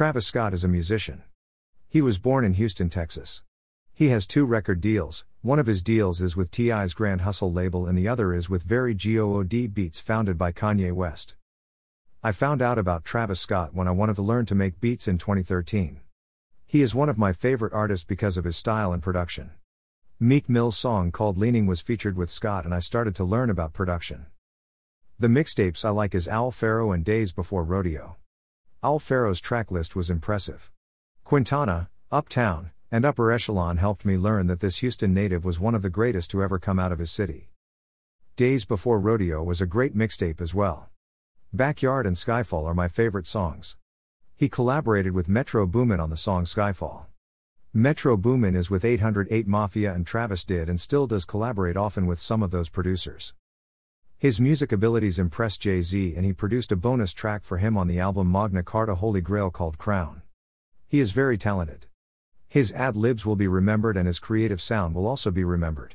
Travis Scott is a musician. He was born in Houston, Texas. He has two record deals, one of his deals is with T.I.'s Grand Hustle label and the other is with Very GOOD Beats founded by Kanye West. I found out about Travis Scott when I wanted to learn to make beats in 2013. He is one of my favorite artists because of his style and production. Meek Mill's song called Leaning was featured with Scott and I started to learn about production. The mixtapes I like is Owl Pharaoh and Days Before Rodeo. Pharaoh's track list was impressive. Quintana, Uptown, and Upper Echelon helped me learn that this Houston native was one of the greatest to ever come out of his city. Days Before Rodeo was a great mixtape as well. Backyard and Skyfall are my favorite songs. He collaborated with Metro Boomin on the song Skyfall. Metro Boomin is with 808 Mafia and Travis did and still does collaborate often with some of those producers. His music abilities impressed Jay Z, and he produced a bonus track for him on the album Magna Carta Holy Grail called Crown. He is very talented. His ad libs will be remembered, and his creative sound will also be remembered.